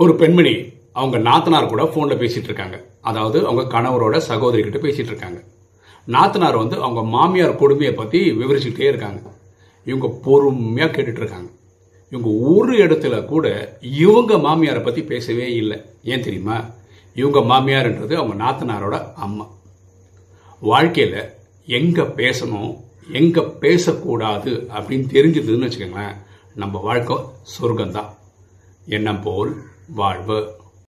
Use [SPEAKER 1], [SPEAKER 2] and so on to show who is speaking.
[SPEAKER 1] ஒரு பெண்மணி அவங்க நாத்தனார் கூட ஃபோனில் பேசிகிட்டு இருக்காங்க அதாவது அவங்க கணவரோட சகோதரி கிட்ட பேசிகிட்டு இருக்காங்க நாத்தனார் வந்து அவங்க மாமியார் கொடுமையை பற்றி விவரிச்சுக்கிட்டே இருக்காங்க. இவங்க பொறுமையாக கேட்டுட்டு இருக்காங்க இவங்க ஒரு இடத்துல கூட இவங்க மாமியாரை பற்றி பேசவே இல்லை. ஏன் தெரியுமா? இவங்க மாமியார்ன்றது அவங்க நாத்தனாரோட அம்மா. வாழ்க்கையில் எங்கே பேசணும் எங்கே பேசக்கூடாது அப்படின்னு தெரிஞ்சதுன்னு வச்சுக்கோங்களேன் நம்ம வாழ்க்கை சொர்க்கம்தான். எண்ணம் போல் வாழ்வு